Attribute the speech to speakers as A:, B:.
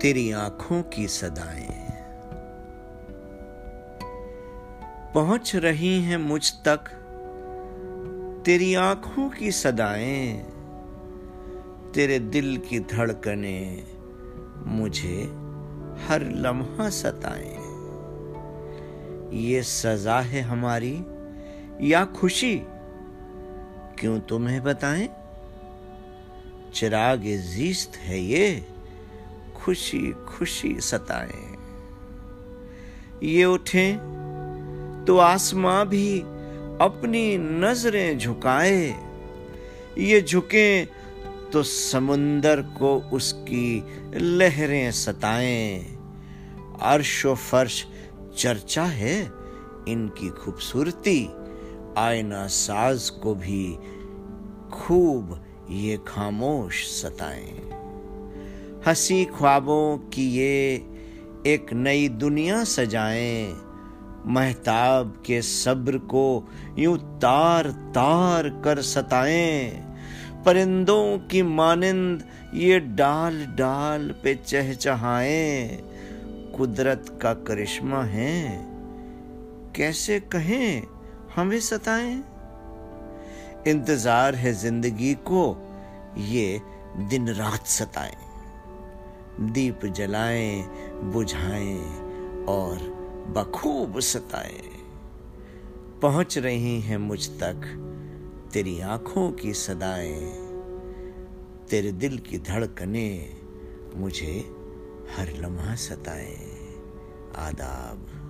A: तेरी आँखों की सदाएँ। पहुँच रही हैं मुझ तक, तेरी आँखों की सदाएँ। तेरे दिल की धड़कने मुझे हर लम्हा सताएँ। ये सजा है हमारी या खुशी? क्यों तुम्हें बताएँ? चिराग जीस्त है ये। खुशी खुशी सताएँ। ये उठे तो आसमां भी अपनी नज़रें झुकाए। ये झुके तो समुंदर को उसकी लहरें सताएँ। अर्शो फर्श, चर्चा है इनकी खूबसूरती। आयना साज को भी खूब ये खामोश सताएँ। हँसी ख्वाबों की ये एक नई दुनिया सजाएँ। महताब के सब्र को यूँ तार तार कर सताएँ। परिंदों की मानिंद ये डाल डाल पे चहचहाएँ। कुदरत का करिश्मा है। कैसे कहें, हमें सताएँ? इंतज़ार है ज़िंदगी को, ये दिन रात सताएँ। दीप जलाएँ, बुझाएँ और बखूब सताएँ। पहुँच रही हैं मुझ तक, तेरी आँखों की सदाएँ। तेरे दिल की धड़कने मुझे हर लम्हा सताएँ। आदाब।